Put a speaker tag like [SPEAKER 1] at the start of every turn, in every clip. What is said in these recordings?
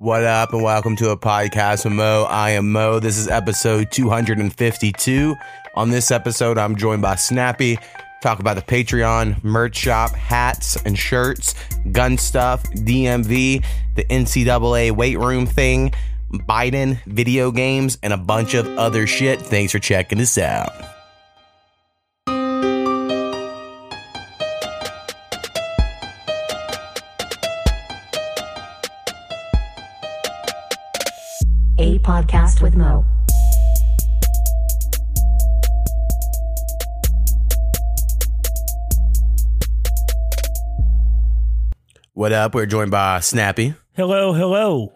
[SPEAKER 1] What up, and welcome to a podcast with Mo. I am Mo. This is episode 252. On this episode, I'm joined by Snappy. Talk about the Patreon, merch shop, hats and shirts, gun stuff, DMV, the NCAA weight room thing, Biden, video games, and a bunch of other shit. Thanks for checking us out.
[SPEAKER 2] Podcast with Mo.
[SPEAKER 1] What up? We're joined by Snappy.
[SPEAKER 3] Hello, hello.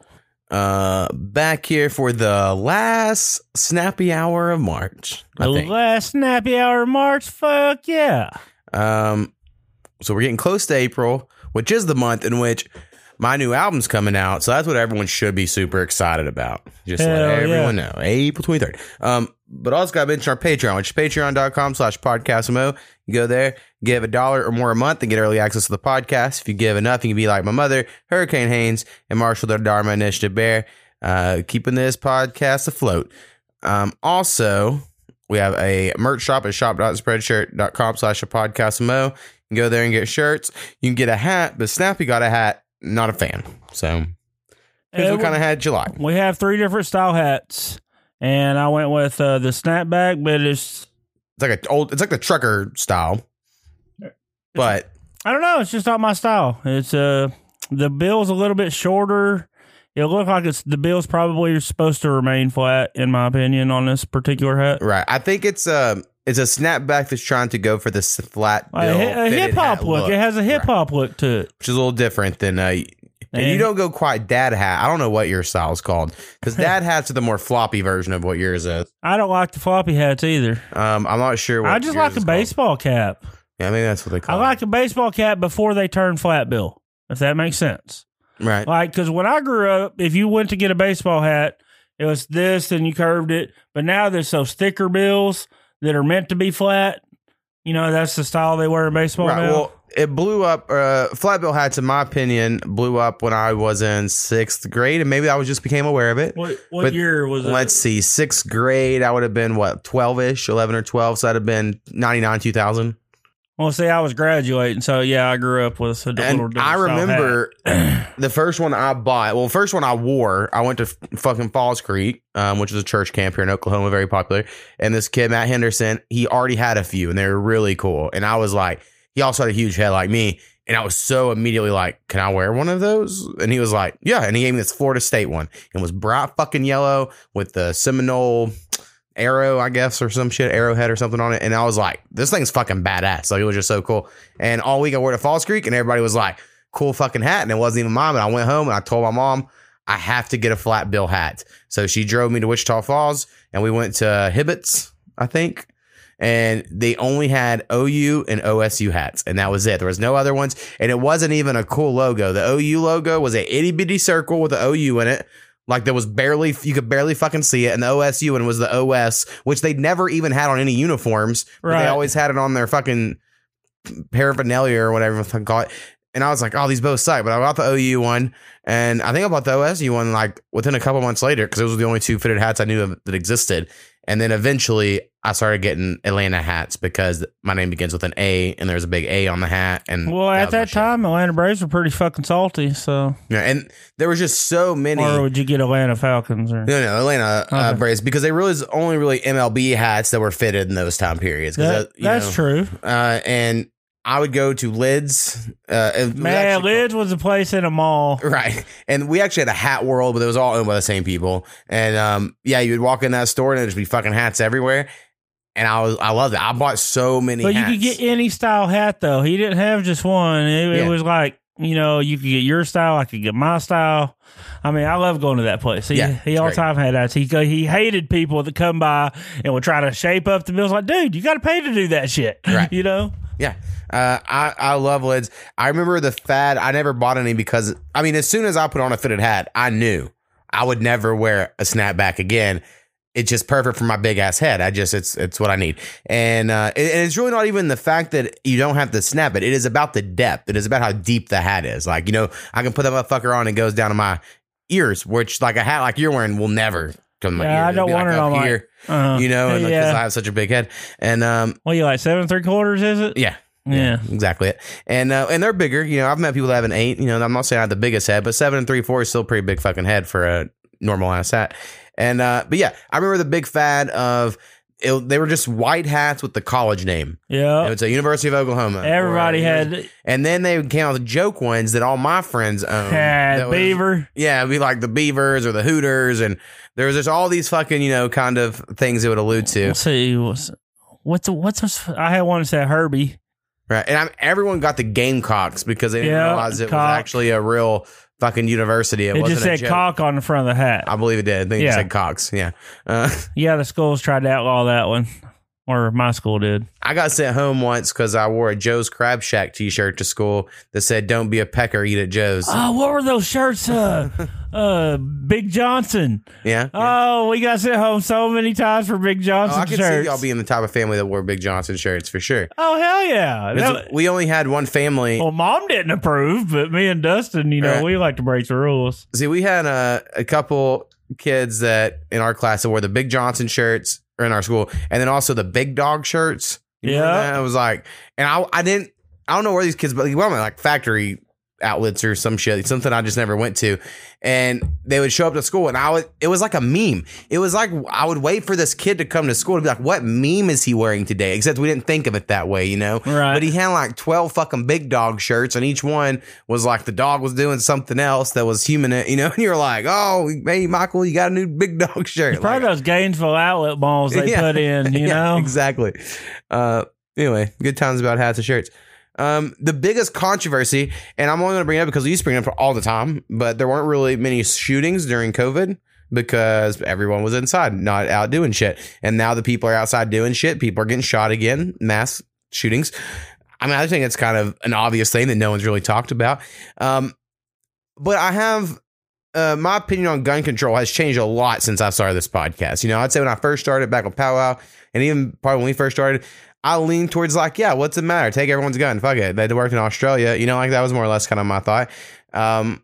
[SPEAKER 1] Uh, back here for the last snappy hour of March. I
[SPEAKER 3] The
[SPEAKER 1] think.
[SPEAKER 3] last snappy hour of March. Fuck yeah.
[SPEAKER 1] Um, so we're getting close to April, which is the month in which my new album's coming out. So that's what everyone should be super excited about. Just
[SPEAKER 3] Hell
[SPEAKER 1] let
[SPEAKER 3] yeah.
[SPEAKER 1] everyone know. April 23rd. Um, but also got to mention our Patreon, which is patreon.com slash podcastmo. You go there, give a dollar or more a month and get early access to the podcast. If you give enough, you can be like my mother, Hurricane Haynes, and Marshall the Dharma Initiative Bear, uh, keeping this podcast afloat. Um, also, we have a merch shop at shop.spreadshirt.com slash a podcast mo. You can go there and get shirts. You can get a hat, but Snappy got a hat. Not a fan. So here's
[SPEAKER 3] Uh,
[SPEAKER 1] what kind of hat you like.
[SPEAKER 3] We have three different style hats, and I went with uh, the snapback, but it's
[SPEAKER 1] It's like a old. It's like the trucker style, but
[SPEAKER 3] I don't know. It's just not my style. It's uh the bill's a little bit shorter. It look like it's the bill's probably supposed to remain flat, in my opinion, on this particular hat.
[SPEAKER 1] right. I think it's a it's a snapback that's trying to go for this flat bill,
[SPEAKER 3] A, a hip hop
[SPEAKER 1] hat
[SPEAKER 3] look. It has a hip hop look to it.
[SPEAKER 1] which is a little different than uh. And you don't go quite dad hat. I don't know what your style's called because dad hats are the more floppy version of what yours is.
[SPEAKER 3] I don't like the floppy hats either.
[SPEAKER 1] Um, I'm not sure. What
[SPEAKER 3] I just like a
[SPEAKER 1] is called.
[SPEAKER 3] baseball cap.
[SPEAKER 1] Yeah, maybe that's what they call.
[SPEAKER 3] I
[SPEAKER 1] call.
[SPEAKER 3] like a baseball cap before they turn flat bill, if that makes sense.
[SPEAKER 1] right.
[SPEAKER 3] Like, because when I grew up, if you went to get a baseball hat, it was this and you curved it. But now there's those thicker bills that are meant to be flat. You know, that's the style they wear in baseball
[SPEAKER 1] Right.
[SPEAKER 3] now.
[SPEAKER 1] Well, it blew up. Uh, flat bill hats, in my opinion, blew up when I was in sixth grade, and maybe I was just became aware of it.
[SPEAKER 3] what what
[SPEAKER 1] but
[SPEAKER 3] year was it?
[SPEAKER 1] Let's see, sixth grade, I would have been what twelve ish, eleven or twelve. So that'd have been ninety nine, two thousand.
[SPEAKER 3] Well, see, I was graduating, so yeah, I grew up with a little
[SPEAKER 1] And
[SPEAKER 3] different
[SPEAKER 1] I remember the first one I bought. Well, first one I wore, I went to f- fucking Falls Creek, um, which is a church camp here in Oklahoma, very popular. And this kid Matt Henderson, he already had a few, and they were really cool. And I was like, he also had a huge head like me, and I was so immediately like, "Can I wear one of those?" And he was like, "Yeah." And he gave me this Florida State one, and was bright fucking yellow with the Seminole arrow, I guess, or some shit, arrowhead or something on it. And I was like, this thing's fucking badass. Like, it was just so cool. And all week I wore to Falls Creek, and everybody was like, cool fucking hat. And it wasn't even mine. And I went home and I told my mom, I have to get a flat bill hat. So she drove me to Wichita Falls, and we went to Hibbett's, I think. And they only had OU and OSU hats, and that was it. There was no other ones, and it wasn't even a cool logo. The OU logo was a itty bitty circle with the OU in it, like there was barely you could barely fucking see it, and the OSU and was the OS, which they never even had on any uniforms. But
[SPEAKER 3] Right.
[SPEAKER 1] They always had it on their fucking paraphernalia or whatever fucking call it. And I was like, oh, these both suck. But I bought the OU one, and I think I bought the OSU one like within a couple months later because those were the only two fitted hats I knew of that existed. And then eventually I started getting Atlanta hats because my name begins with an A and there's a big A on the hat. And
[SPEAKER 3] Well, at
[SPEAKER 1] was my
[SPEAKER 3] that
[SPEAKER 1] shit.
[SPEAKER 3] time, Atlanta Braves were pretty fucking salty. So,
[SPEAKER 1] yeah, and there was just so many.
[SPEAKER 3] or would you get Atlanta Falcons? Or
[SPEAKER 1] No, no, Atlanta uh, Braves because they really only really MLB hats that were fitted in those time periods.
[SPEAKER 3] that,
[SPEAKER 1] that-
[SPEAKER 3] that's
[SPEAKER 1] know,
[SPEAKER 3] true.
[SPEAKER 1] Uh, and I would go to Lids. Uh,
[SPEAKER 3] Man, Lids was a place in a mall.
[SPEAKER 1] Right. And we actually had a hat world, but it was all owned by the same people. And um, yeah, you would walk in that store and there'd just be fucking hats everywhere. And I was I loved it. I bought so many
[SPEAKER 3] But
[SPEAKER 1] hats.
[SPEAKER 3] you could get any style hat though. He didn't have just one. It, it was like you know you could get your style. I could get my style. I mean, I love going to that place. He,
[SPEAKER 1] Yeah,
[SPEAKER 3] he all
[SPEAKER 1] great.
[SPEAKER 3] time had hats. He he hated people that come by and would try to shape up the bills. Like, dude, you got to pay to do that shit.
[SPEAKER 1] Right.
[SPEAKER 3] You know.
[SPEAKER 1] Yeah. Uh, I, I love lids. I remember the fad. I never bought any because, I mean, as soon as I put on a fitted hat, I knew I would never wear a snapback again. It's just perfect for my big ass head. I just, it's, it's what I need. And, uh, it- and it's really not even the fact that you don't have to snap it. It is about the depth. It is about how deep the hat is. Like, you know, I can put that motherfucker on and it goes down to my ears, which like a hat like you're wearing will never come to my
[SPEAKER 3] Yeah. I don't want
[SPEAKER 1] like,
[SPEAKER 3] it on my-
[SPEAKER 1] here,
[SPEAKER 3] Uh,
[SPEAKER 1] you know, because
[SPEAKER 3] yeah.
[SPEAKER 1] I have such a big head. And um,
[SPEAKER 3] what you like seven and three quarters? Is it?
[SPEAKER 1] yeah,
[SPEAKER 3] Yeah.
[SPEAKER 1] exactly it. And uh, and they're bigger. You know, I've met people that have an eight. You know, I'm not saying I have the biggest head, but seven and three four is still a pretty big fucking head for a normal ass hat. And uh, but yeah, I remember the big fad of it, they were just white hats with the college name.
[SPEAKER 3] Yeah.
[SPEAKER 1] It was a University of Oklahoma.
[SPEAKER 3] Everybody
[SPEAKER 1] Or-
[SPEAKER 3] had
[SPEAKER 1] and then they came out with joke ones that all my friends owned.
[SPEAKER 3] had
[SPEAKER 1] That was-
[SPEAKER 3] beaver.
[SPEAKER 1] yeah, it'd be like the Beavers or the Hooters, and there was just all these fucking you know kind of things it would allude to.
[SPEAKER 3] Let's see. What's what's what's I had one that said Herbie.
[SPEAKER 1] Right. And I'm, everyone got the Gamecocks because they didn't
[SPEAKER 3] Yeah,
[SPEAKER 1] realize it
[SPEAKER 3] cock.
[SPEAKER 1] was actually a real fucking university. It,
[SPEAKER 3] It,
[SPEAKER 1] wasn't
[SPEAKER 3] just said cock on the front of the hat.
[SPEAKER 1] I believe it did. I think it
[SPEAKER 3] Yeah.
[SPEAKER 1] said Cox. Yeah. Uh,
[SPEAKER 3] yeah, the schools tried to outlaw that one, or my school did.
[SPEAKER 1] I got sent home once because I wore a Joe's Crab Shack t shirt to school that said, Don't be a pecker, eat at Joe's.
[SPEAKER 3] Oh, what were those shirts? Uh, uh, Big Johnson.
[SPEAKER 1] yeah.
[SPEAKER 3] Oh, we got sent home so many times for Big
[SPEAKER 1] Oh,
[SPEAKER 3] Johnson
[SPEAKER 1] I can
[SPEAKER 3] shirts.
[SPEAKER 1] see y'all being the type of family that wore Big Johnson shirts for sure.
[SPEAKER 3] oh hell yeah! That-
[SPEAKER 1] we only had one family.
[SPEAKER 3] well, mom didn't approve, but me and Dustin, you know,
[SPEAKER 1] Right.
[SPEAKER 3] we like to break the rules.
[SPEAKER 1] See, we had a, a couple kids that in our class that wore the Big Johnson shirts or in our school, and then also the Big Dog shirts. You
[SPEAKER 3] Yeah.
[SPEAKER 1] it was like, and I, I didn't, I don't know where these kids, but well, like factory outlets or some shit, something I just never went to, and they would show up to school, and I would, it was like a meme. It was like I would wait for this kid to come to school to be like, what meme is he wearing today? Except we didn't think of it that way, you know.
[SPEAKER 3] Right.
[SPEAKER 1] But he had like 12 fucking big dog shirts, and each one was like the dog was doing something else that was human, you know? And you're like, oh, hey, Michael, you got a new big dog shirt.
[SPEAKER 3] It's probably
[SPEAKER 1] Like,
[SPEAKER 3] those Gainesville outlet malls they
[SPEAKER 1] Yeah.
[SPEAKER 3] put in, you
[SPEAKER 1] yeah,
[SPEAKER 3] know.
[SPEAKER 1] Exactly. Uh, anyway, good times about hats and shirts. Um, the biggest controversy, and I'm only going to bring it up because we used to bring it up all the time, but there weren't really many shootings during COVID because everyone was inside, not out doing shit. And now the people are outside doing shit. People are getting shot again, mass shootings. I mean, I think it's kind of an obvious thing that no one's really talked about. Um, but I have uh, my opinion on gun control has changed a lot since I started this podcast. You know, I'd say when I first started back on Powwow, and even probably when we first started, I lean towards like, yeah, what's the matter? Take everyone's gun. Fuck it. They worked in Australia. You know, like that was more or less kind of my thought. Um,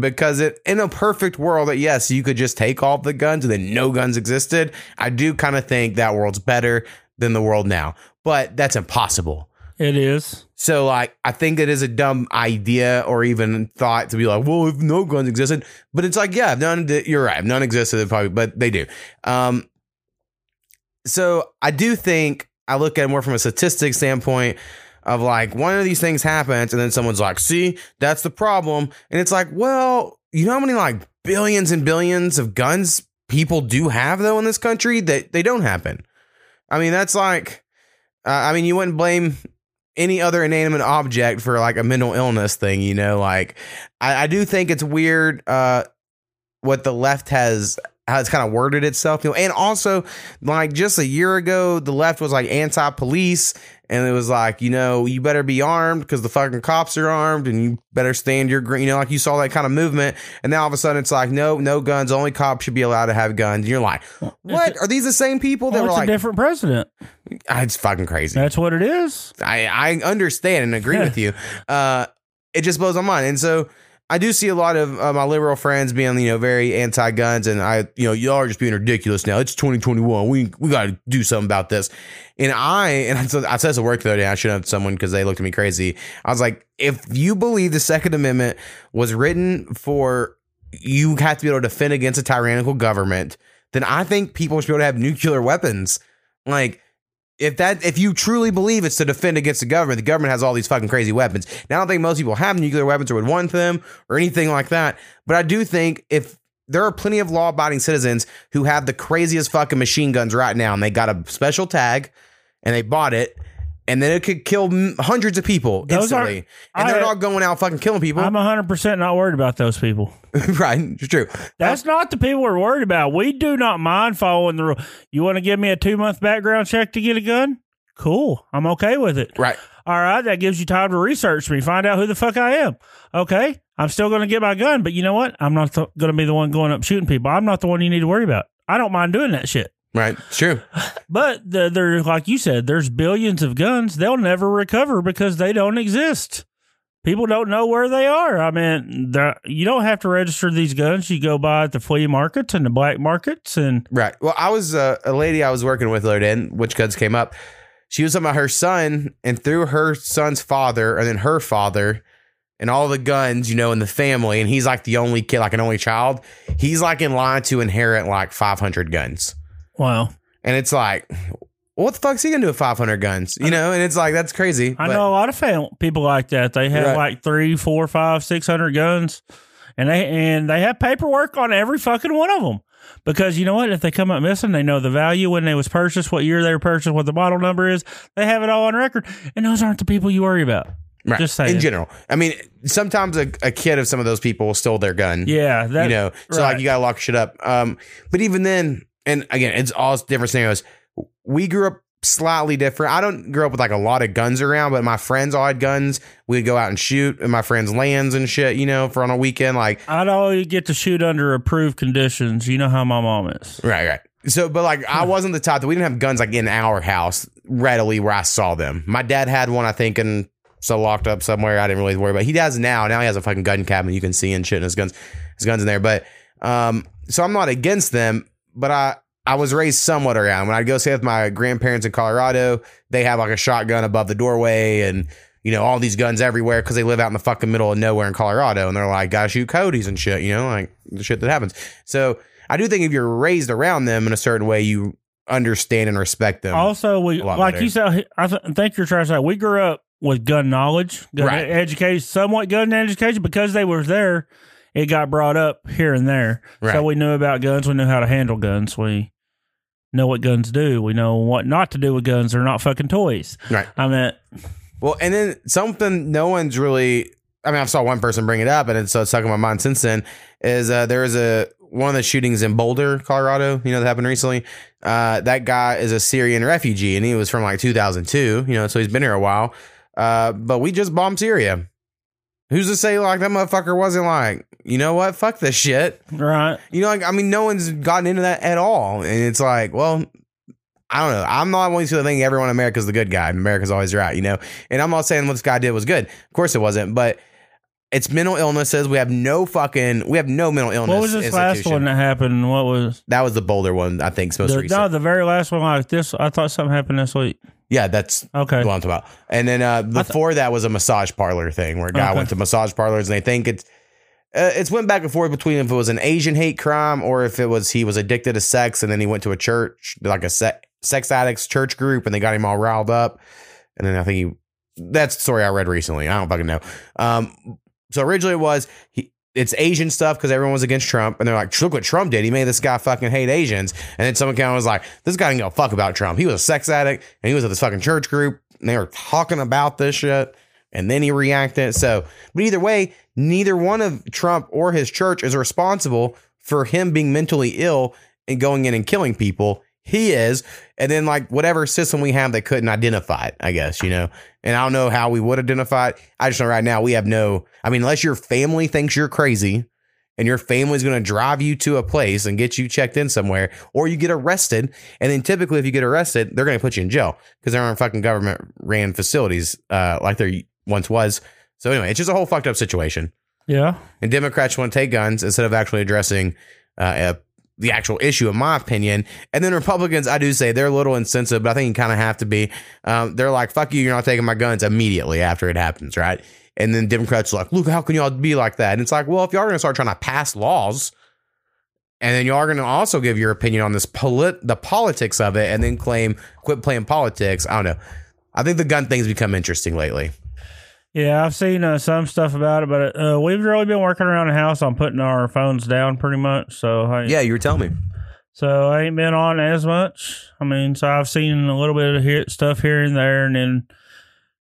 [SPEAKER 1] because it in a perfect world that yes, you could just take all the guns and then no guns existed. I do kind of think that world's better than the world now, but that's impossible.
[SPEAKER 3] It is.
[SPEAKER 1] So like I think it is a dumb idea or even thought to be like, well, if no guns existed, but it's like, yeah, none. You're right, none existed probably, but they do. Um, so I do think I look at it more from a statistic standpoint of like one of these things happens and then someone's like, see, that's the problem, and it's like, well, you know how many like billions and billions of guns people do have though in this country that they don't happen. I mean, that's like, uh, I mean, you wouldn't blame any other inanimate object for like a mental illness thing, you know. Like, I, I do think it's weird uh, what the left has how it's kind of worded itself, you know. And also, like just a year ago, the left was like anti-police, and it was like, you know, you better be armed because the fucking cops are armed, and you better stand your green. You know, like you saw that kind of movement, and now all of a sudden it's like, no, no guns. Only cops should be allowed to have guns. And you're like, what? Are these the same people that
[SPEAKER 3] Well,
[SPEAKER 1] were like?
[SPEAKER 3] a different president.
[SPEAKER 1] Ah, it's fucking crazy.
[SPEAKER 3] That's what it is.
[SPEAKER 1] I, I understand and agree with you. Uh, it just blows my mind. And so I do see a lot of uh, my liberal friends being, you know, very anti-guns, and I, you know, y'all are just being ridiculous now. It's 2021. We we got to do something about this. And I and I said, I said this at work the other day. I should have someone because they looked at me crazy. I was like, if you believe the Second Amendment was written for you have to be able to defend against a tyrannical government, then I think people should be able to have nuclear weapons. Like if that if you truly believe it's to defend against the government, the government has all these fucking crazy weapons. Now I don't think most people have nuclear weapons or would want them or anything like that. But I do think if there are plenty of law abiding citizens who have the craziest fucking machine guns right now and they got a special tag and they bought it and then it could kill hundreds of people
[SPEAKER 3] Those are-
[SPEAKER 1] instantly. and they're not going out fucking killing people.
[SPEAKER 3] I'm 100% not worried about those people.
[SPEAKER 1] right. It's true.
[SPEAKER 3] That's not the people we're worried about. We do not mind following the rule. You want to give me a two month background check to get a gun? Cool. I'm okay with it.
[SPEAKER 1] Right.
[SPEAKER 3] All right. That gives you time to research me, find out who the fuck I am. Okay. I'm still going to get my gun, but you know what? I'm not th- going to be the one going up shooting people. I'm not the one you need to worry about. I don't mind doing that shit.
[SPEAKER 1] Right. It's true.
[SPEAKER 3] But the, there, like you said, there's billions of guns. They'll never recover because they don't exist. people don't know where they are. I mean, you don't have to register these guns. You go buy at the flea markets and the black markets, and
[SPEAKER 1] Right. Well, I was uh, a lady I was working with day, and which guns came up. She was talking about her son, and through her son's father, and then her father, and all the guns, you know, in the family, and he's like the only kid, like an only child. He's like in line to inherit like 500 guns,
[SPEAKER 3] wow.
[SPEAKER 1] and it's like, what the fuck's he gonna do with 500 guns? You know, and it's like that's crazy.
[SPEAKER 3] I
[SPEAKER 1] but-
[SPEAKER 3] know a lot of fam- people like that. They have
[SPEAKER 1] Right.
[SPEAKER 3] like three, four, five, six hundred guns, and they and they have paperwork on every fucking one of them. Because you know what? If they come up missing, they know the value when they was purchased, what year they were purchased, what the model number is. They have it all on record, and those aren't the people you worry about.
[SPEAKER 1] Right.
[SPEAKER 3] Just saying.
[SPEAKER 1] In general, I mean, sometimes a, a kid of some of those people stole their gun.
[SPEAKER 3] Yeah, that
[SPEAKER 1] you know, so like you gotta lock shit up. Um, but even then, and again, it's all different scenarios. We grew up slightly different. I don't grow up with like a lot of guns around, but my friends all had guns. We'd go out and shoot in my friends' lands and shit. You know, for on a weekend, like
[SPEAKER 3] I'd always get to shoot under approved conditions. You know how my mom is.
[SPEAKER 1] right, right. So, but like, I wasn't the type that we didn't have guns like in our house readily where I saw them. My dad had one, I think, and so locked up somewhere. I didn't really worry about. He does now. Now he has a fucking gun cabinet you can see and shit, and his guns, his guns in there. But um, so I'm not against them, but I I was raised somewhat around. When I go stay with my grandparents in Colorado, they have like a shotgun above the doorway and. You know, all these guns everywhere because they live out in the fucking middle of nowhere in Colorado and they're like, gotta shoot Cody's and shit, you know, like the shit that happens. So I do think if you're raised around them in a certain way, you understand and respect them.
[SPEAKER 3] Also, we like
[SPEAKER 1] better.
[SPEAKER 3] you said. I th- think you're trying to say we grew up with gun knowledge, gun
[SPEAKER 1] Right.
[SPEAKER 3] education, somewhat gun education because they were there. It got brought up here and there,
[SPEAKER 1] Right.
[SPEAKER 3] so we knew about guns. We knew how to handle guns. We know what guns do. We know what not to do with guns. They're not fucking toys.
[SPEAKER 1] Right.
[SPEAKER 3] I mean,
[SPEAKER 1] Well, and then something no one's really. I mean, I saw one person bring it up, and it's uh, stuck in my mind since then. Is uh, there was a one of the shootings in Boulder, Colorado? You know that happened recently. Uh, that guy is a Syrian refugee, and he was from like 2002. You know, so he's been here a while. Uh, but we just bombed Syria. Who's to say like that motherfucker wasn't like, you know what? Fuck this shit.
[SPEAKER 3] right?
[SPEAKER 1] You know, like I mean, no one's gotten into that at all, and it's like, well, I don't know. I'm not one to think everyone in America is the good guy. America's always right, you know. And I'm not saying what this guy did was good. Of course, it wasn't, but it's mental illnesses. We have no fucking, we have no mental illness.
[SPEAKER 3] What was this last one that happened? What was
[SPEAKER 1] That was the Boulder one, I think, most
[SPEAKER 3] the,
[SPEAKER 1] recent.
[SPEAKER 3] no the very last one like this? I thought something happened this week.
[SPEAKER 1] Yeah, that's
[SPEAKER 3] Okay,
[SPEAKER 1] what I'm talking about. And then uh, before that was a massage parlor thing where a guy
[SPEAKER 3] Okay.
[SPEAKER 1] went to massage parlors and they think it's uh, it's went back and forth between if it was an Asian hate crime or if it was he was addicted to sex and then he went to a church like a se- sex addicts church group and they got him all riled up and then I think he that's the story I read recently. I don't fucking know. Um, so originally it was he. It's Asian stuff because everyone was against Trump, and they're like, "Look what Trump did! He made this guy fucking hate Asians." And then someone out and was like, "This guy didn't give a fuck about Trump. He was a sex addict, and he was at this fucking church group, and they were talking about this shit." And then he reacted. So, but either way, neither one of Trump or his church is responsible for him being mentally ill and going in and killing people. He is. And then, like, whatever system we have that couldn't identify it, I guess, you know. And I don't know how we would identify it. I just know right now we have no, I mean, unless your family thinks you're crazy and your family's going to drive you to a place and get you checked in somewhere, or you get arrested. And then typically, if you get arrested, they're going to put you in jail because there aren't fucking government ran facilities uh, like there once was. So, anyway, it's just a whole fucked up situation.
[SPEAKER 3] yeah.
[SPEAKER 1] And Democrats want to take guns instead of actually addressing uh, uh, the actual issue, in my opinion. And then Republicans, I do say they're a little insensitive, but I think you kind of have to be. Um, they're like, fuck you, you're not taking my guns immediately after it happens, right? And then Democrats are like, look, how can y'all be like that? And it's like, well, if y'all are going to start trying to pass laws, and then y'all are going to also give your opinion on this polit- the politics of it, and then claim quit playing politics. I don't know. I think the gun thing's become interesting lately.
[SPEAKER 3] Yeah, I've seen uh, some stuff about it, but uh, we've really been working around the house on putting our phones down pretty much. So I,
[SPEAKER 1] Yeah, you were telling me.
[SPEAKER 3] so I ain't been on as much. I mean, so I've seen a little bit of here, stuff here and there, and then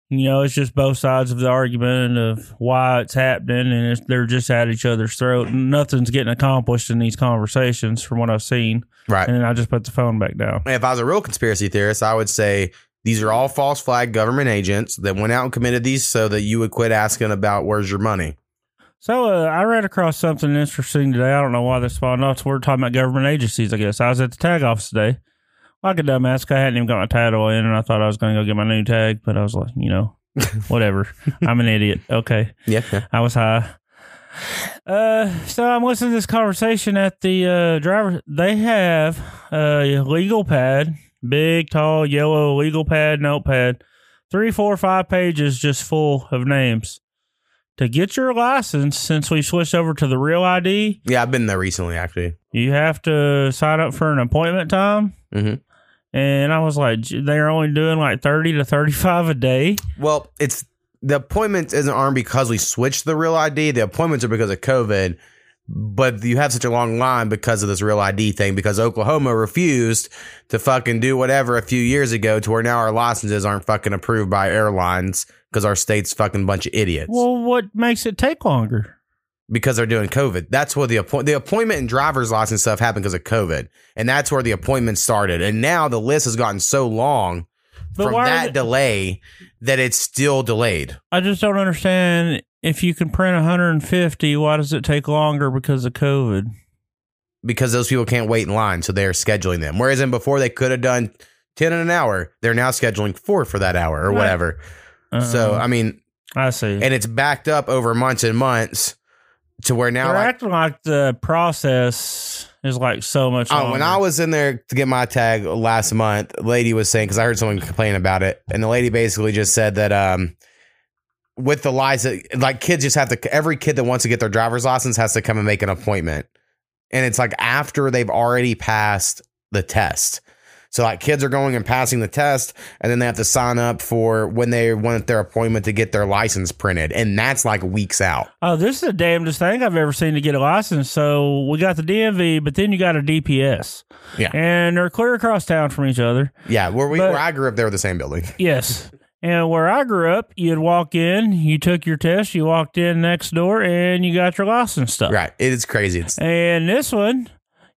[SPEAKER 3] you know it's just both sides of the argument of why it's happening, and it's, they're just at each other's throat. Nothing's getting accomplished in these conversations, from what I've seen.
[SPEAKER 1] Right.
[SPEAKER 3] And then I just put the phone back down.
[SPEAKER 1] if I was a real conspiracy theorist, I would say these are all false flag government agents that went out and committed these so that you would quit asking about where's your money.
[SPEAKER 3] So uh, I read across something interesting today. I don't know why this spawned off. We're talking about government agencies. I guess I was at the tag office today. Like a dumbass, I hadn't even got my title in, and I thought I was going to go get my new tag, but I was like, you know, Whatever. I'm an idiot. Okay.
[SPEAKER 1] Yeah, yeah.
[SPEAKER 3] I was high. Uh, so I'm listening to this conversation at the uh, driver. They have a legal pad, big, tall, yellow legal pad, notepad, three, four, five pages just full of names. To get your license, since we switched over to the real ID,
[SPEAKER 1] Yeah, I've been there recently actually.
[SPEAKER 3] you have to sign up for an appointment time.
[SPEAKER 1] Mhm.
[SPEAKER 3] And I was like, they're only doing like 30 to 35 a day.
[SPEAKER 1] Well, it's the appointments isn't aren't because we switched the real ID. The appointments are because of COVID. But you have such a long line because of this real ID thing because Oklahoma refused to fucking do whatever a few years ago to where now our licenses aren't fucking approved by airlines because our state's fucking bunch of idiots
[SPEAKER 3] Well, what makes it take longer?
[SPEAKER 1] because they're doing COVID. That's where the appoint the appointment and driver's license stuff happened because of COVID, and that's where the appointment started. And now the list has gotten so long
[SPEAKER 3] But
[SPEAKER 1] from that delay that it's still delayed.
[SPEAKER 3] I just don't understand. If you can print 150, why does it take longer because of COVID?
[SPEAKER 1] because those people can't wait in line, so they're scheduling them. Whereas in before they could have done ten in an hour, they're now scheduling four for that hour or
[SPEAKER 3] Right.
[SPEAKER 1] whatever. So
[SPEAKER 3] Uh,
[SPEAKER 1] I mean,
[SPEAKER 3] I see.
[SPEAKER 1] and it's backed up over months and months to where now
[SPEAKER 3] They're
[SPEAKER 1] like
[SPEAKER 3] acting like the process is like so much.
[SPEAKER 1] Oh, when. I was in there to get my tag last month, lady was saying because I heard someone complain about it, and the lady basically just said that um, with the lies that like kids just have to. Every kid that wants to get their driver's license has to come and make an appointment, and it's like after they've already passed the test. So like kids are going and passing the test, and then they have to sign up for when they want their appointment to get their license printed, and that's like weeks out.
[SPEAKER 3] oh, this is the damnedest thing I've ever seen to get a license. So we got the DMV, but then you got a DPS.
[SPEAKER 1] Yeah.
[SPEAKER 3] and they're clear across town from each other.
[SPEAKER 1] Yeah, where we
[SPEAKER 3] But-
[SPEAKER 1] where I grew up, they were the same building.
[SPEAKER 3] Yes. And where I grew up, you'd walk in, you took your test, you walked in next door, and you got your license stuff.
[SPEAKER 1] Right, it is crazy. It's
[SPEAKER 3] And this one,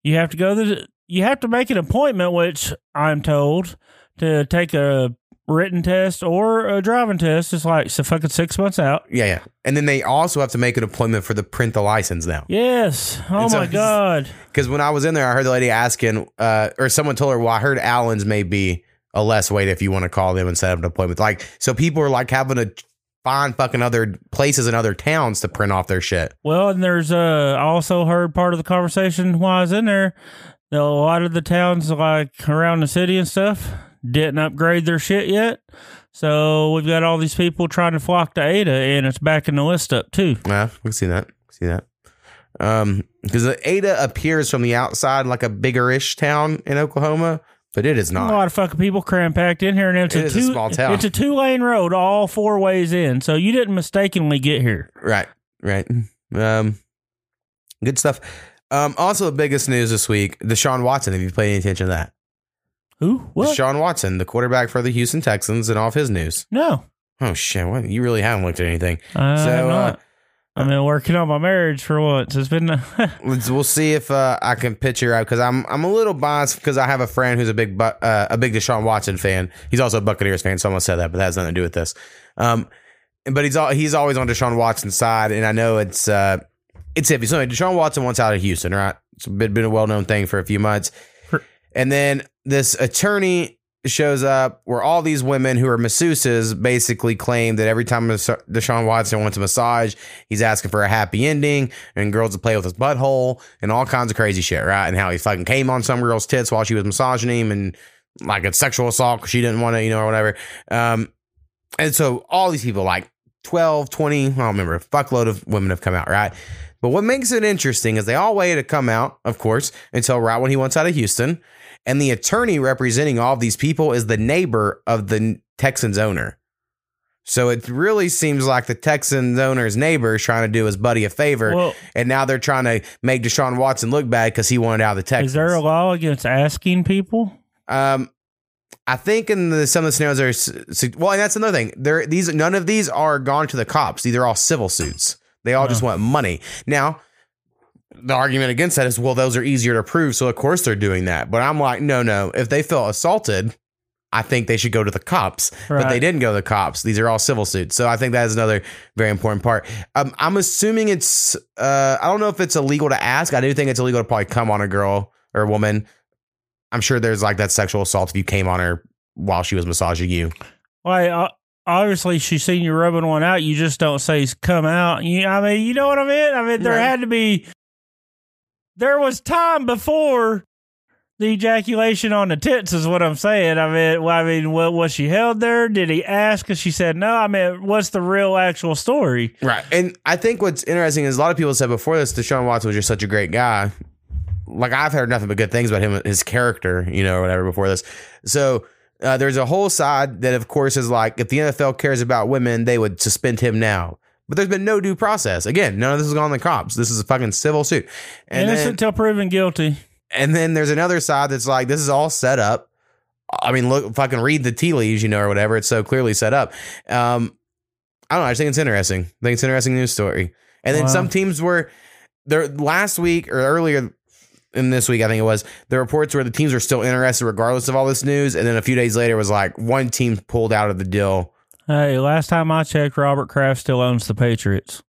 [SPEAKER 3] you have to go to the, you have to make an appointment, which I'm told to take a written test or a driving test. It's like so fucking six months out.
[SPEAKER 1] Yeah, yeah. And then they also have to make an appointment for the print the license now.
[SPEAKER 3] Yes. Oh
[SPEAKER 1] so
[SPEAKER 3] my god.
[SPEAKER 1] Because when I was in there, I heard the lady asking, uh, or someone told her, well, I heard Allen's may be a less wait if you want to call them and set up an appointment. Like, so people are like having to find fucking other places in other towns to print off their shit.
[SPEAKER 3] Well, and there's uh I also heard part of the conversation while I was in there. that A lot of the towns like around the city and stuff didn't upgrade their shit yet. So we've got all these people trying to flock to Ada and it's backing the list up too.
[SPEAKER 1] Yeah, we can see that. See that. Um, because Ada appears from the outside like a bigger-ish town in Oklahoma, but it is not.
[SPEAKER 3] A lot of fucking people cram packed in here, and it's
[SPEAKER 1] It
[SPEAKER 3] a
[SPEAKER 1] is a
[SPEAKER 3] two.
[SPEAKER 1] small town.
[SPEAKER 3] It's a two lane road, all four ways in. So you didn't mistakenly get here.
[SPEAKER 1] Right, right. Um, good stuff. Um, also the biggest news this week: the Deshaun Watson. Have you paid any attention to that?
[SPEAKER 3] Who? What?
[SPEAKER 1] Deshaun Watson, the quarterback for the Houston Texans, and off his news.
[SPEAKER 3] no,
[SPEAKER 1] Oh shit! What you really haven't looked at anything? So, uh,
[SPEAKER 3] not. I've been working on my marriage for once. It's been.
[SPEAKER 1] Let's, we'll see if uh, I can picture out because I'm I'm a little biased because I have a friend who's a big Bu- uh, a big Deshaun Watson fan. He's also a Buccaneers fan. Someone said that, but that has nothing to do with this. Um, but he's all, he's always on Deshaun Watson's side, and I know it's uh, it's iffy. So anyway, Deshaun Watson wants out of Houston, right? It's been, been a well known thing for a few months, and then this attorney shows up where all these women who are masseuses basically claim that every time Deshaun Watson wants a massage, he's asking for a happy ending and girls to play with his butthole and all kinds of crazy shit, right? And how he fucking came on some girl's tits while she was massaging him and like a sexual assault because she didn't want to, you know, or whatever. Um, and so all these people, like 12, 20, I don't remember, a fuckload of women have come out, right? But what makes it interesting is they all waited to come out, of course, until right when he wants out of Houston. And the attorney representing all of these people is the neighbor of the Texans owner. So it really seems like the Texans owner's neighbor is trying to do his buddy a favor.
[SPEAKER 3] well,
[SPEAKER 1] and now they're trying to make Deshaun Watson look bad because he wanted out of the Texans.
[SPEAKER 3] is there a law against asking people?
[SPEAKER 1] Um, I think in the, some of the scenarios are well, and that's another thing. There, these none of these are gone to the cops. These are all civil suits. They all just want money. Now, the argument against that is, well, those are easier to prove, so of course they're doing that. But I'm like, no, no. If they felt assaulted, I think they should go to the cops. But they didn't go to the cops. These are all civil suits. So I think that is another very important part. Um, I'm assuming it's. Uh, I don't know if it's illegal to ask. I do think it's illegal to probably come on a girl or a woman. I'm sure there's like that sexual assault if you came on her while she was massaging you.
[SPEAKER 3] Like, uh, obviously she's seen you rubbing one out. You just don't say come out. You, I mean, you know what I mean? I mean, there
[SPEAKER 1] Right.
[SPEAKER 3] had to be. There was time before the ejaculation on the tits, is what I'm saying. I mean, I mean, what was she held there? Did he ask? Because she said no. I mean, what's the real actual story?
[SPEAKER 1] Right. And I think what's interesting is a lot of people said before this, Deshaun Watson was just such a great guy. Like I've heard nothing but good things about him, his character, you know, or whatever before this. So uh, there's a whole side that, of course, is like if the NFL cares about women, they would suspend him now. But there's been no due process. Again, none of this has gone to the cops. This is a fucking civil suit. And
[SPEAKER 3] Innocent
[SPEAKER 1] then,
[SPEAKER 3] till proven guilty.
[SPEAKER 1] and then there's another side that's like this is all set up. I mean, look, fucking read the tea leaves, you know, or whatever. It's so clearly set up. Um, I don't know. I just think it's interesting. I think it's an interesting news story. And then
[SPEAKER 3] Wow.
[SPEAKER 1] some teams were there last week or earlier in this week, I think it was. The reports where the teams were still interested regardless of all this news, and then a few days later it was like one team pulled out of the deal.
[SPEAKER 3] Hey, last time I checked, Robert Kraft still owns the Patriots.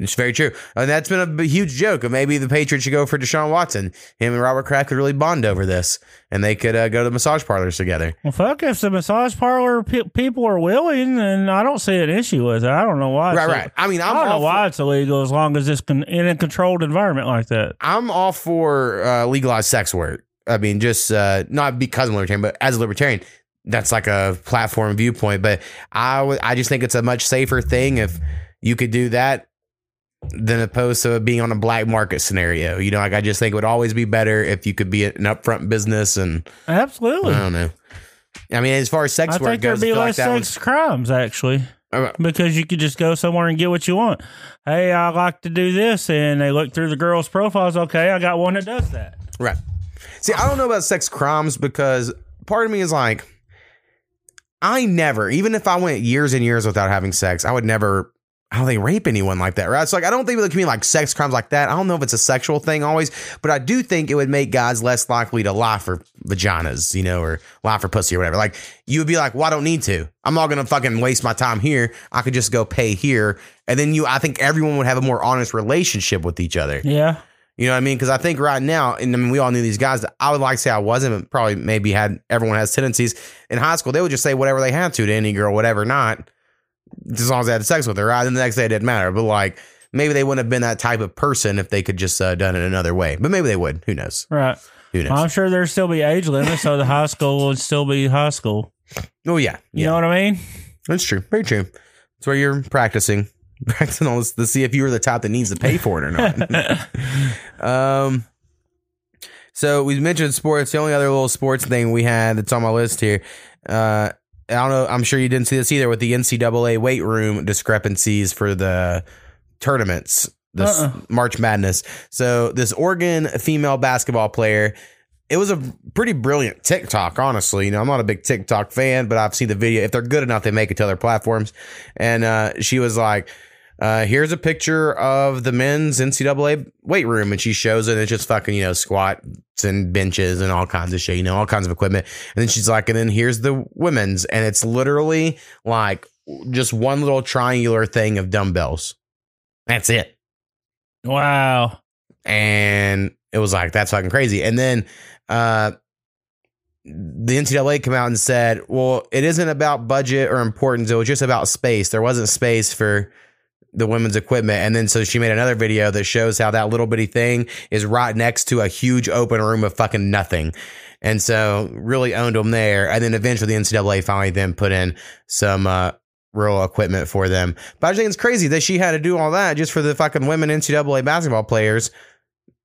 [SPEAKER 1] It's very true, and that's been a huge joke. Maybe the Patriots should go for Deshaun Watson. Him and Robert Kraft could really bond over this, and they could uh, go to massage parlors together.
[SPEAKER 3] Well, fuck, if the massage parlor pe- people are willing, then I don't see an issue with it. I don't know why.
[SPEAKER 1] Right, right. I mean, I'm
[SPEAKER 3] I don't know
[SPEAKER 1] for-
[SPEAKER 3] why it's illegal as long as it's con- in a controlled environment like that.
[SPEAKER 1] I'm all for uh, legalized sex work. I mean, just uh, not because I'm libertarian, but as a libertarian, that's like a platform viewpoint. But I I just think it's a much safer thing if you could do that than opposed to being on a black market scenario. You know, like I just think it would always be better if you could be an upfront business. And
[SPEAKER 3] Absolutely.
[SPEAKER 1] I don't know. I mean, as far as sex
[SPEAKER 3] I
[SPEAKER 1] work
[SPEAKER 3] think there'd be
[SPEAKER 1] like
[SPEAKER 3] less
[SPEAKER 1] that
[SPEAKER 3] sex crimes actually
[SPEAKER 1] one's-
[SPEAKER 3] because you could just go somewhere and get what you want. Hey, I like to do this, and they look through the girls' profiles. Okay, I got one that does that.
[SPEAKER 1] Right. See, I don't know about sex crimes because part of me is like, I never, even if I went years and years without having sex, I would never, I don't think rape anyone like that, right? So like, I don't think it could be like sex crimes like that. I don't know if it's a sexual thing always, but I do think it would make guys less likely to lie for vaginas, you know, or lie for pussy or whatever. Like, you would be like, well, I don't need to. I'm not gonna fucking waste my time here. I could just go pay here, and then you, I think everyone would have a more honest relationship with each other.
[SPEAKER 3] Yeah,
[SPEAKER 1] You know what I mean? Because I think right now, and I mean, we all knew these guys that I would like to say I wasn't, but probably maybe had everyone has tendencies in high school. They would just say whatever they had to to any girl, whatever not, as long as they had sex with her. Right? And the next day it didn't matter. But like maybe they wouldn't have been that type of person if they could just uh, done it another way. But maybe they would. Who knows?
[SPEAKER 3] right.
[SPEAKER 1] Who knows?
[SPEAKER 3] I'm sure there'd still be age limits, so the high school would still be high school.
[SPEAKER 1] oh yeah,
[SPEAKER 3] You
[SPEAKER 1] yeah,
[SPEAKER 3] know what I mean?
[SPEAKER 1] that's true. Very true. That's where you're practicing. All this to see if you're the type that needs to pay for it or not. Um, so we mentioned sports. The only other little sports thing we had that's on my list here. Uh, I don't know. I'm sure you didn't see this either with the NCAA weight room discrepancies for the tournaments. This
[SPEAKER 3] Uh-uh.
[SPEAKER 1] March Madness. So this Oregon female basketball player. It was a pretty brilliant TikTok, honestly. You know, I'm not a big TikTok fan, but I've seen the video. If they're good enough, they make it to other platforms. And uh, she was like, uh, here's a picture of the men's NCAA weight room, and she shows it. And it's just fucking, you know, squats and benches and all kinds of shit, you know, all kinds of equipment. And then she's like, and then here's the women's, and it's literally like just one little triangular thing of dumbbells. That's it.
[SPEAKER 3] Wow.
[SPEAKER 1] And it was like, that's fucking crazy. And then uh, the NCAA came out and said, well, it isn't about budget or importance. It was just about space. There wasn't space for the women's equipment. And then so she made another video that shows how that little bitty thing is right next to a huge open room of fucking nothing. And so really owned them there. And then eventually the NCAA finally then put in some uh, real equipment for them. But I just think it's crazy that she had to do all that just for the fucking women NCAA basketball players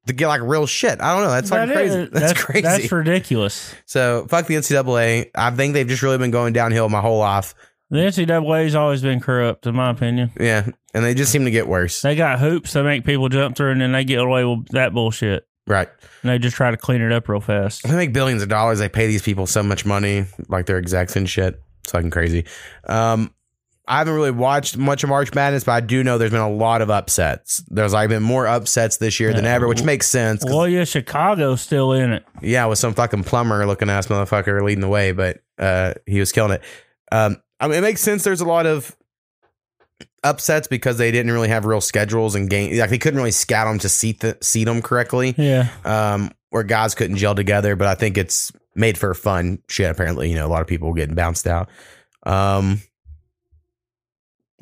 [SPEAKER 1] to get like real shit. I don't know. That's fucking
[SPEAKER 3] That
[SPEAKER 1] crazy.
[SPEAKER 3] is-
[SPEAKER 1] that's, crazy.
[SPEAKER 3] That's ridiculous.
[SPEAKER 1] so fuck the NCAA. I think they've just really been going downhill my whole life.
[SPEAKER 3] The NCAA's always been corrupt, in my opinion.
[SPEAKER 1] Yeah. And they just seem to get worse.
[SPEAKER 3] They got hoops that make people jump through, and then they get away with that bullshit.
[SPEAKER 1] Right.
[SPEAKER 3] And they just try to clean it up real fast.
[SPEAKER 1] They make billions of dollars. They pay these people so much money, like they're execs and shit. It's fucking crazy. Um, I haven't really watched much of March Madness, but I do know there's been a lot of upsets. There's like been more upsets this year than ever, which makes sense.
[SPEAKER 3] Well, yeah, Chicago's still in it.
[SPEAKER 1] yeah, with some fucking plumber looking ass motherfucker leading the way, but uh, he was killing it. Um, I mean, it makes sense. There's a lot of upsets because they didn't really have real schedules and game. Like they couldn't really scout them to seat the, seat them correctly.
[SPEAKER 3] Yeah.
[SPEAKER 1] um, where guys couldn't gel together. But I think it's made for fun shit. Apparently, you know, a lot of people getting bounced out. Um,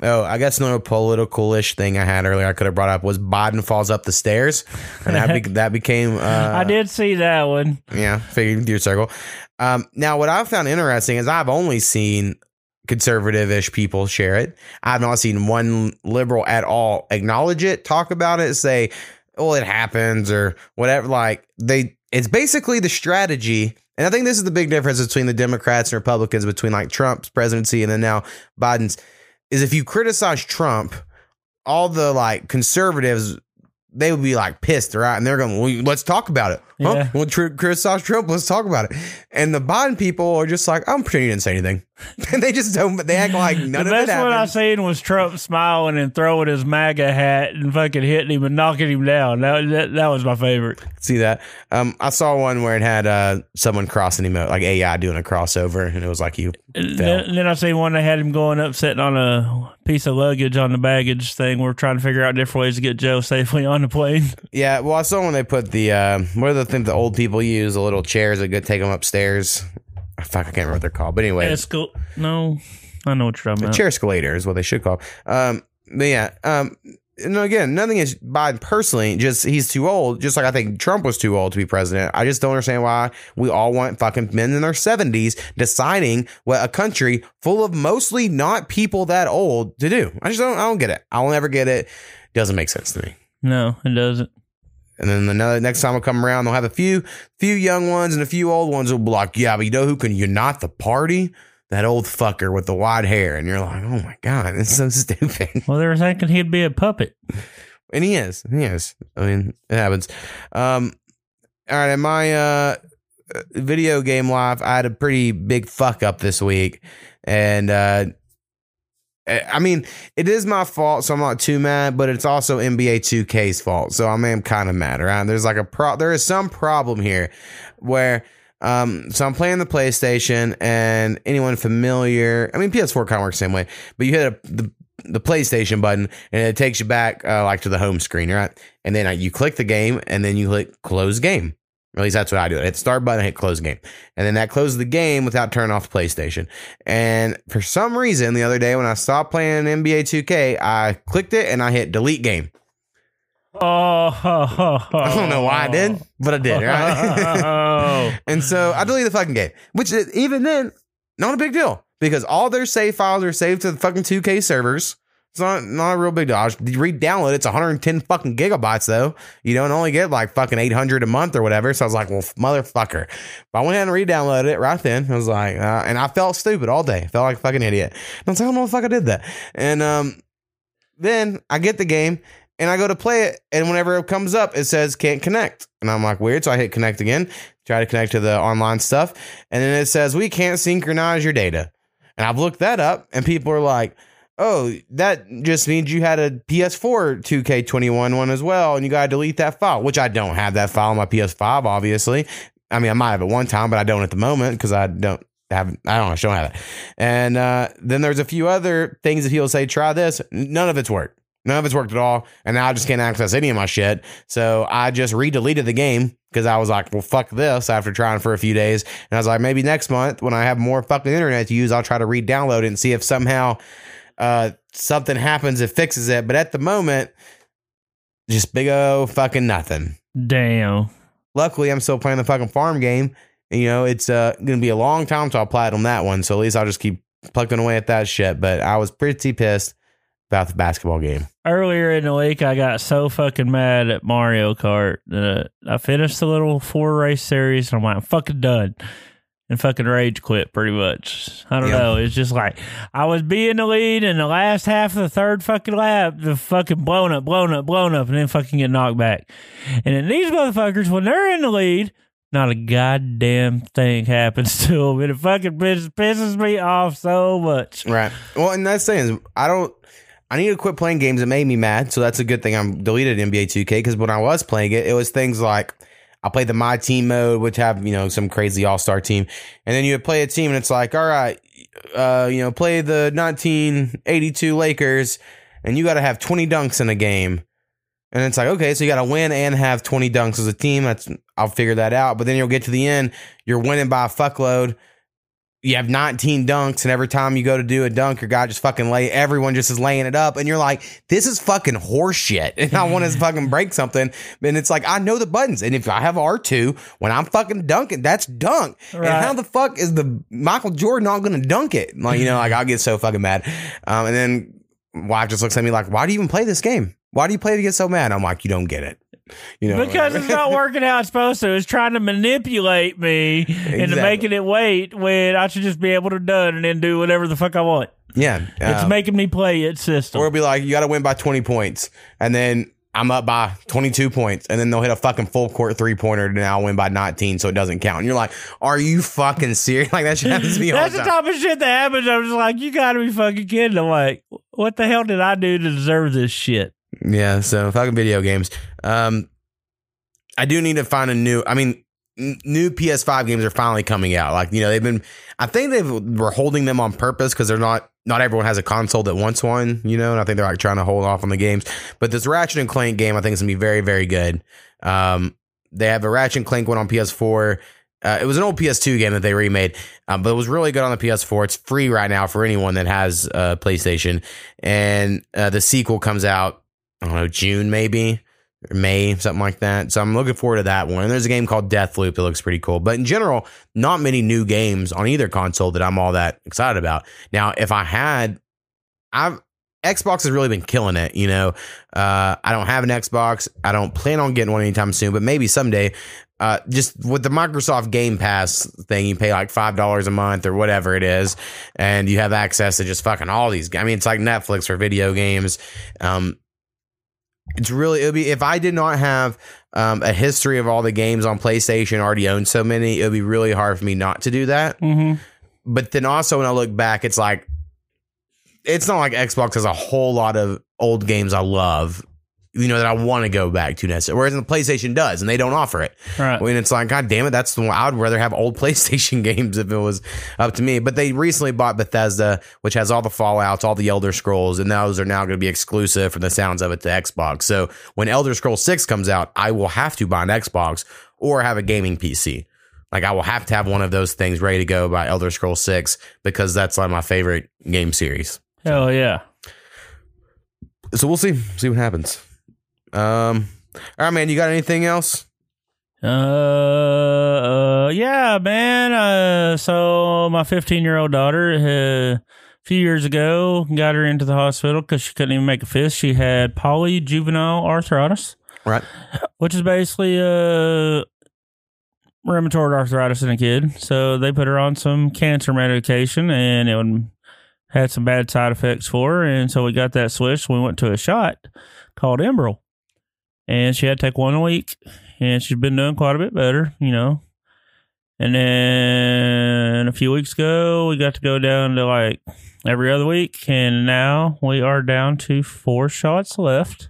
[SPEAKER 1] Oh, I guess another political-ish thing I had earlier I could have brought up was Biden falls up the stairs, and that be- that became. Uh,
[SPEAKER 3] I did see that one.
[SPEAKER 1] Yeah, figured your circle. Um, now, what I've found interesting is I've only seen conservative-ish people share it. I've not seen one liberal at all acknowledge it, talk about it, say, "Well, it happens" or whatever. Like they, it's basically the strategy. And I think this is the big difference between the Democrats and Republicans, between like Trump's presidency and then now Biden's, is if you criticize Trump, all the like conservatives they would be like pissed, right? And they're going, well, let's talk about it. Huh?
[SPEAKER 3] Yeah.
[SPEAKER 1] Well, tr- criticize Trump. Let's talk about it. And the Biden people are just like, I'm pretending you didn't say anything. and they just don't, they act like none
[SPEAKER 3] the
[SPEAKER 1] of it
[SPEAKER 3] best one I
[SPEAKER 1] happened.
[SPEAKER 3] seen was Trump smiling and throwing his MAGA hat and fucking hitting him and knocking him down. That that, that was my favorite.
[SPEAKER 1] See that? Um, I saw one where it had uh, someone crossing him out, like AI doing a crossover, and it was like you
[SPEAKER 3] then, then I seen one that had him going up, sitting on a piece of luggage on the baggage thing. We're trying to figure out different ways to get Joe safely on the plane.
[SPEAKER 1] Yeah, well, I saw when they put the uh, what are the things the old people use, the little chairs that go take them upstairs. Fuck, I can't remember what they're called, but anyway,
[SPEAKER 3] Escal- no, I know what you're talking
[SPEAKER 1] A
[SPEAKER 3] about.
[SPEAKER 1] chair escalator is what they should call. Um, but yeah, um, and again, nothing is Biden personally. Just he's too old. Just like I think Trump was too old to be president. I just don't understand why we all want fucking men in their seventies deciding what a country full of mostly not people that old to do. I just don't. I don't get it. I'll never get it. Doesn't make sense to me.
[SPEAKER 3] No, it doesn't.
[SPEAKER 1] And then another next time I come around, they'll have a few few young ones and a few old ones will be like, yeah, but you know who can unite the party? That old fucker with the white hair. And you're like, oh my God, it's so stupid.
[SPEAKER 3] Well, they were thinking he'd be a puppet.
[SPEAKER 1] And he is. He is. I mean, it happens. Um, all right, in my uh video game life, I had a pretty big fuck up this week. And uh I mean, it is my fault, so I'm not too mad, but it's also NBA 2K's fault. So I I'm kind of mad, right? There's like a pro there is some problem here where um so I'm playing the PlayStation and anyone familiar, I mean PS4 kind of works the same way, but you hit a, the the PlayStation button and it takes you back uh, like to the home screen, right? And then uh, you click the game and then you click close game. At least that's what I do. I hit the start button, I hit close game. And then that closes the game without turning off the PlayStation. And for some reason, the other day when I stopped playing NBA 2K, I clicked it and I hit delete game.
[SPEAKER 3] Oh,
[SPEAKER 1] I don't know why I did, but I did, right? And so I deleted the fucking game, which is, even then, not a big deal because all their save files are saved to the fucking 2K servers. It's not not a real big deal. Re-download it. It's 110 fucking gigabytes though. You don't only get like fucking 800 a month or whatever. So I was like, well, motherfucker. But I went ahead and re-downloaded it right then. I was like, uh, and I felt stupid all day. Felt like a fucking idiot. And I was like, I don't know if I did that. And um, then I get the game and I go to play it, and whenever it comes up, it says can't connect, and I'm like weird. So I hit connect again, try to connect to the online stuff, and then it says we can't synchronize your data. And I've looked that up, and people are like, "Oh, that just means you had a PS4 2K21 one as well, and you gotta delete that file." Which I don't have that file on my PS5, obviously. I mean, I might have it one time, but I don't at the moment because I don't have. I don't know. I don't have it. And uh, then there's a few other things that he'll say, "Try this." None of it's worked. None of it's worked at all. And now I just can't access any of my shit. So I just re-deleted the game because I was like, well, fuck this after trying for a few days. And I was like, maybe next month when I have more fucking internet to use, I'll try to re-download it and see if somehow uh, something happens it fixes it. But at the moment, just big O fucking nothing.
[SPEAKER 3] Damn.
[SPEAKER 1] Luckily, I'm still playing the fucking farm game. And, you know, it's uh, going to be a long time till I platinum that one. So at least I'll just keep plucking away at that shit. But I was pretty pissed about the basketball game.
[SPEAKER 3] Earlier in the week, I got so fucking mad at Mario Kart that I finished the little four race series and I'm like, I'm fucking done. And fucking rage quit pretty much. I don't know. It's just like I was being the lead in the last half of the third fucking lap, the fucking blown up, blown up, blown up, and then fucking get knocked back. And then these motherfuckers, when they're in the lead, not a goddamn thing happens to them. And it fucking pisses, pisses me off so much.
[SPEAKER 1] Right. Well, and that's the thing is, I don't. I need to quit playing games that made me mad. So that's a good thing. I'm deleted NBA 2K because when I was playing it, it was things like I played the my team mode, which have you know some crazy all star team, and then you would play a team, and it's like, all right, uh, you know, play the 1982 Lakers, and you got to have 20 dunks in a game. And it's like, okay, so you got to win and have 20 dunks as a team. That's I'll figure that out. But then you'll get to the end, you're winning by a fuckload. You have 19 dunks, and every time you go to do a dunk, your guy just fucking lay. Everyone just is laying it up, and you're like, "This is fucking horseshit." And I want to fucking break something, and it's like I know the buttons, and if I have R two when I'm fucking dunking, that's dunk. And how the fuck is the Michael Jordan not going to dunk it? Like you know, like I'll get so fucking mad, um, and then wife just looks at me like, "Why do you even play this game? Why do you play to get so mad?" I'm like, "You don't get it." You know,
[SPEAKER 3] Because it's not working how it's supposed to. It's trying to manipulate me into making it wait when I should just be able to done and then do whatever the fuck I want.
[SPEAKER 1] yeah,
[SPEAKER 3] It's
[SPEAKER 1] um,
[SPEAKER 3] making me play its system.
[SPEAKER 1] Or it'll be like, you got to win by 20 points. And then I'm up by 22 points. And then they'll hit a fucking full court three pointer. And I'll win by 19. So it doesn't count. And you're like, are you fucking serious? Like that shit happens to me
[SPEAKER 3] That's
[SPEAKER 1] the
[SPEAKER 3] the type of shit that happens. I'm just like, you gotta be fucking kidding. I'm like, what the hell did I do to deserve this shit?
[SPEAKER 1] Yeah. So fucking video games. Um, I do need to find a new, I mean, n- new PS5 games are finally coming out. Like, you know, they've been, I think they were holding them on purpose because they're not, not everyone has a console that wants one, you know, and I think they're like trying to hold off on the games. But this Ratchet and Clank game, I think is gonna be very, very good. Um, they have a Ratchet and Clank one on PS4. Uh, it was an old PS2 game that they remade, um, but it was really good on the PS4. It's free right now for anyone that has uh, PlayStation, and uh, the sequel comes out. I don't know June maybe or May something like that. So I'm looking forward to that one. And there's a game called Deathloop that looks pretty cool. But in general, not many new games on either console that I'm all that excited about. Now, if I had, I've Xbox has really been killing it. You know, uh, I don't have an Xbox. I don't plan on getting one anytime soon, but maybe someday. Uh, just with the Microsoft Game Pass thing, you pay like five dollars a month or whatever it is, and you have access to just fucking all these. I mean, it's like Netflix for video games. Um, it's really it would be if I did not have um, a history of all the games on PlayStation, already owned so many, it would be really hard for me not to do that.
[SPEAKER 3] Mm-hmm.
[SPEAKER 1] But then also when I look back, it's like it's not like Xbox has a whole lot of old games I love, you know, that I want to go back to necessarily. Whereas the PlayStation does, and they don't offer it.
[SPEAKER 3] Right.
[SPEAKER 1] I mean, it's like, God damn it, that's the one I would rather have old PlayStation games if it was up to me. But they recently bought Bethesda, which has all the Fallout's, all the Elder Scrolls, and those are now going to be exclusive from the sounds of it to Xbox. So when Elder Scrolls 6 comes out, I will have to buy an Xbox or have a gaming PC. Like I will have to have one of those things ready to go by Elder Scrolls 6 because that's like my favorite game series.
[SPEAKER 3] Hell yeah.
[SPEAKER 1] So we'll see, see what happens. Um, all right, man. You got anything else?
[SPEAKER 3] Uh, uh yeah, man. Uh, so my 15 year old daughter, uh, a few years ago, got her into the hospital because she couldn't even make a fist. She had polyjuvenile arthritis,
[SPEAKER 1] Right.
[SPEAKER 3] which is basically uh rheumatoid arthritis in a kid. So they put her on some cancer medication, and it would, had some bad side effects for her. And so we got that switched. We went to a shot called Enbrel, and she had to take one a week and she's been doing quite a bit better, you know. And then a few weeks ago, we got to go down to like every other week, and now we are down to four shots left.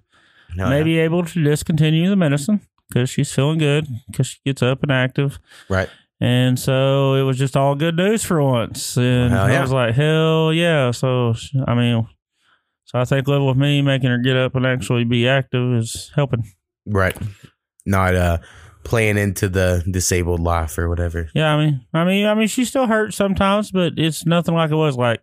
[SPEAKER 1] Oh, no,
[SPEAKER 3] Maybe able to discontinue the medicine because she's feeling good because she gets up and active.
[SPEAKER 1] Right.
[SPEAKER 3] And so it was just all good news for once. And
[SPEAKER 1] Hell yeah.
[SPEAKER 3] I was like, hell yeah. So, I mean, so I think living with me, making her get up and actually be active is helping.
[SPEAKER 1] Right. Not uh playing into the disabled life or whatever.
[SPEAKER 3] Yeah, I mean, I mean, I mean, she still hurts sometimes, but it's nothing like it was. Like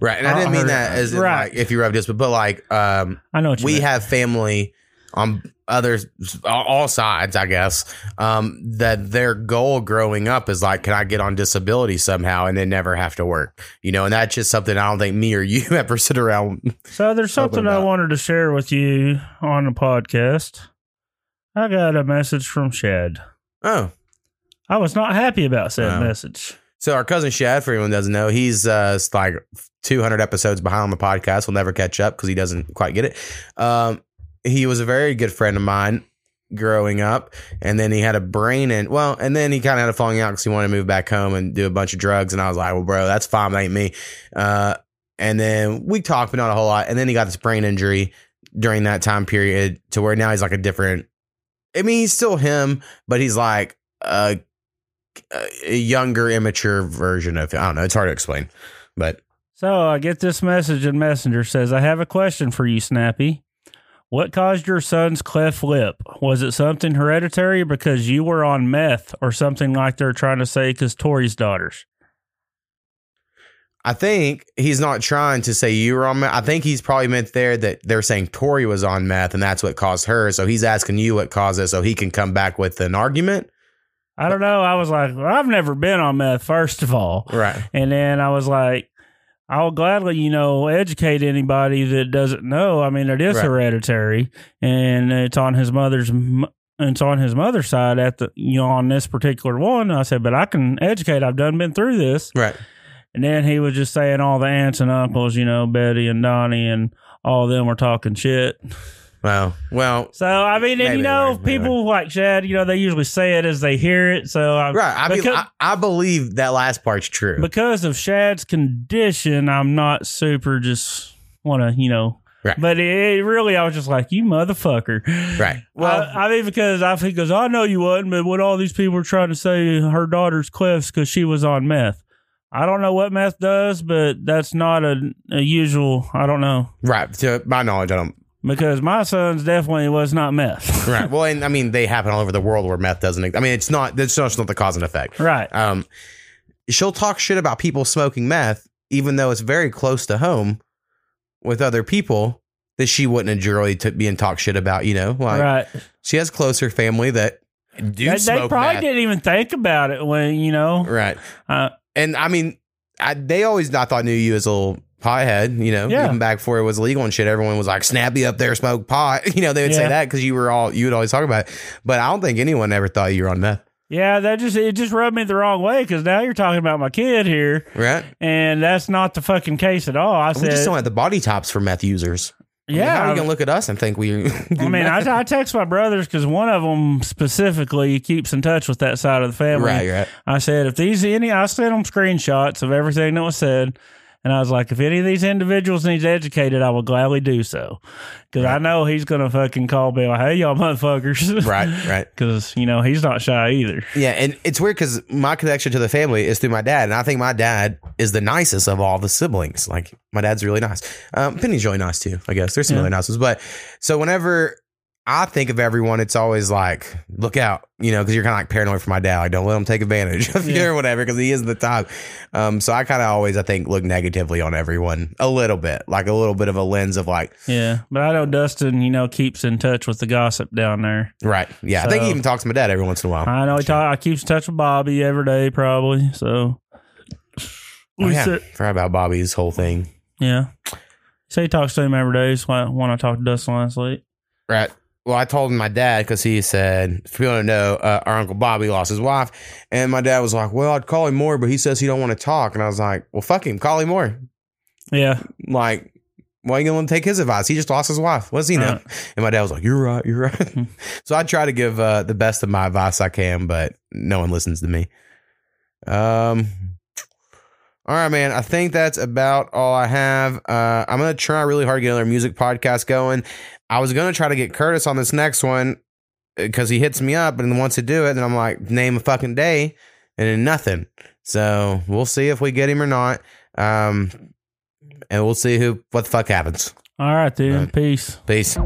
[SPEAKER 1] Right. And I didn't mean that as
[SPEAKER 3] Right.
[SPEAKER 1] like if you rub this, but, but like um
[SPEAKER 3] I know what you
[SPEAKER 1] we
[SPEAKER 3] mean.
[SPEAKER 1] have family on other all sides, I guess, um, that their goal growing up is like, can I get on disability somehow and then never have to work? You know, and that's just something I don't think me or you ever sit around.
[SPEAKER 3] So there's
[SPEAKER 1] Something
[SPEAKER 3] I wanted to share with you on the podcast. I got a message from Shad.
[SPEAKER 1] Oh.
[SPEAKER 3] I was not happy about said
[SPEAKER 1] Wow.
[SPEAKER 3] message.
[SPEAKER 1] So our cousin Shad, for anyone who doesn't know, he's uh like 200 episodes behind on the podcast. We'll never catch up because he doesn't quite get it. Um, he was a very good friend of mine growing up, and then he had a brain and well, and then he kind of had a falling out because he wanted to move back home and do a bunch of drugs. And I was like, well, bro, that's fine, that ain't me. Uh, and then we talked, but not a whole lot. And then he got this brain injury during that time period to where now he's like a different. I mean, he's still him, but he's like a, a younger, immature version of. Him. I don't know. It's hard to explain, but
[SPEAKER 3] So I get this message in Messenger says, I have a question for you, Snappy. What caused your son's cleft lip? Was it something hereditary because you were on meth or something like they're trying to say because Tori's daughters?
[SPEAKER 1] I think he's not trying to say you were on meth. I think he's probably meant there that they're saying Tori was on meth and that's what caused her. So he's asking you what caused it so he can come back with an argument.
[SPEAKER 3] I don't know. I was like, well, I've never been on meth, first of all.
[SPEAKER 1] Right.
[SPEAKER 3] And then I was like, I'll gladly, you know, educate anybody that doesn't know. I mean, it is
[SPEAKER 1] Right.
[SPEAKER 3] hereditary, and it's on his mother's. It's on his mother's side at the, you know, on this particular one. I said, but I can educate. I've done been through this.
[SPEAKER 1] Right.
[SPEAKER 3] And then he was just saying all the aunts and uncles, you know, Betty and Donnie and all of them were talking shit.
[SPEAKER 1] Well, well,
[SPEAKER 3] So I mean, and you know, people like Shad, you know, they usually say it as they hear it. So I,
[SPEAKER 1] right. I mean,
[SPEAKER 3] because,
[SPEAKER 1] I, I believe that last part's true.
[SPEAKER 3] because of Shad's condition, I'm not super just want to, you know.
[SPEAKER 1] Right.
[SPEAKER 3] But it, it really, I was just like, you motherfucker.
[SPEAKER 1] right. Well,
[SPEAKER 3] I, I mean, because I think, because I know you wasn't, but what all these people were trying to say, her daughter's cliffs because she was on meth. I don't know what meth does, but that's not a, a usual. I don't know
[SPEAKER 1] right. To my knowledge, I don't.
[SPEAKER 3] Because my son's definitely was not meth.
[SPEAKER 1] Right. Well, and I mean, they happen all over the world where meth doesn't. I mean, it's not. That's just not the cause and effect.
[SPEAKER 3] right.
[SPEAKER 1] Um, she'll talk shit about people smoking meth, even though it's very close to home with other people that she wouldn't enjoy to being talk shit about. You know, like
[SPEAKER 3] right.
[SPEAKER 1] she has closer family that do
[SPEAKER 3] They, they probably
[SPEAKER 1] meth.
[SPEAKER 3] didn't even think about it when, you know.
[SPEAKER 1] Right.
[SPEAKER 3] Uh,
[SPEAKER 1] And I mean, I, they always I thought knew you as a little pothead. You know,
[SPEAKER 3] Yeah.
[SPEAKER 1] even back before it was legal and shit. Everyone was like, "Snappy up there, smoke pot." You know, they would say that because you were all you would always talk about it. But I don't think anyone ever thought you were on meth.
[SPEAKER 3] Yeah, that just it just rubbed me the wrong way because now you're talking about my kid here,
[SPEAKER 1] Right.
[SPEAKER 3] and that's not the fucking case at all. I
[SPEAKER 1] We just don't have the body tops for meth users. I mean,
[SPEAKER 3] yeah.
[SPEAKER 1] how are you gonna look at us and think we?
[SPEAKER 3] I mean, I, I text my brothers because one of them specifically keeps in touch with that side of the family.
[SPEAKER 1] right, right.
[SPEAKER 3] I said, if these any, I sent them screenshots of everything that was said, and I was like, if any of these individuals needs educated, I will gladly do so because I know he's gonna fucking call me like, hey y'all motherfuckers,
[SPEAKER 1] Right, right.
[SPEAKER 3] Because you know he's not shy either.
[SPEAKER 1] Yeah, and it's weird because my connection to the family is through my dad, and I think my dad is the nicest of all the siblings. Like my dad's really nice. Um, Penny's really nice too. I guess there's some
[SPEAKER 3] Yeah.
[SPEAKER 1] really nice ones, but so whenever I think of everyone, it's always like, look out, you know, because you're kind of like paranoid for my dad. Like, don't let him take advantage of you or whatever, because he is the top. Um, so I kind of always, I think, look negatively on everyone a little bit, like a little bit of a lens of like,
[SPEAKER 3] Yeah, but I know Dustin, you know, keeps in touch with the gossip down there.
[SPEAKER 1] right, yeah. I think he even talks to my dad every once in a while.
[SPEAKER 3] I know he talk, I keeps in touch with Bobby every day, probably. So
[SPEAKER 1] Oh,
[SPEAKER 3] we
[SPEAKER 1] yeah,
[SPEAKER 3] sit-
[SPEAKER 1] forgot about Bobby's whole thing.
[SPEAKER 3] yeah. So he talks to him every day. So I- when I talked to Dustin last week.
[SPEAKER 1] Right. Well, I told my dad because he said, if you don't know, uh, our uncle Bobby lost his wife, and my dad was like, "Well, I'd call him more, but he says he don't want to talk." And I was like, "Well, fuck him, call him more."
[SPEAKER 3] Yeah,
[SPEAKER 1] Like, why you gonna take his advice? He just lost his wife. What's he know?
[SPEAKER 3] Right.
[SPEAKER 1] And my dad was like, "You're right, you're right." so I try to give uh, the best of my advice I can, but no one listens to me. Um. All right, man. I think that's about all I have. Uh, I'm gonna try really hard to get another music podcast going. I was gonna try to get Curtis on this next one because he hits me up and wants to do it, and I'm like, name a fucking day, and then nothing. So we'll see if we get him or not. Um, and we'll see who what the fuck happens.
[SPEAKER 3] all right, dude.
[SPEAKER 1] Right.
[SPEAKER 3] Peace.
[SPEAKER 1] Peace.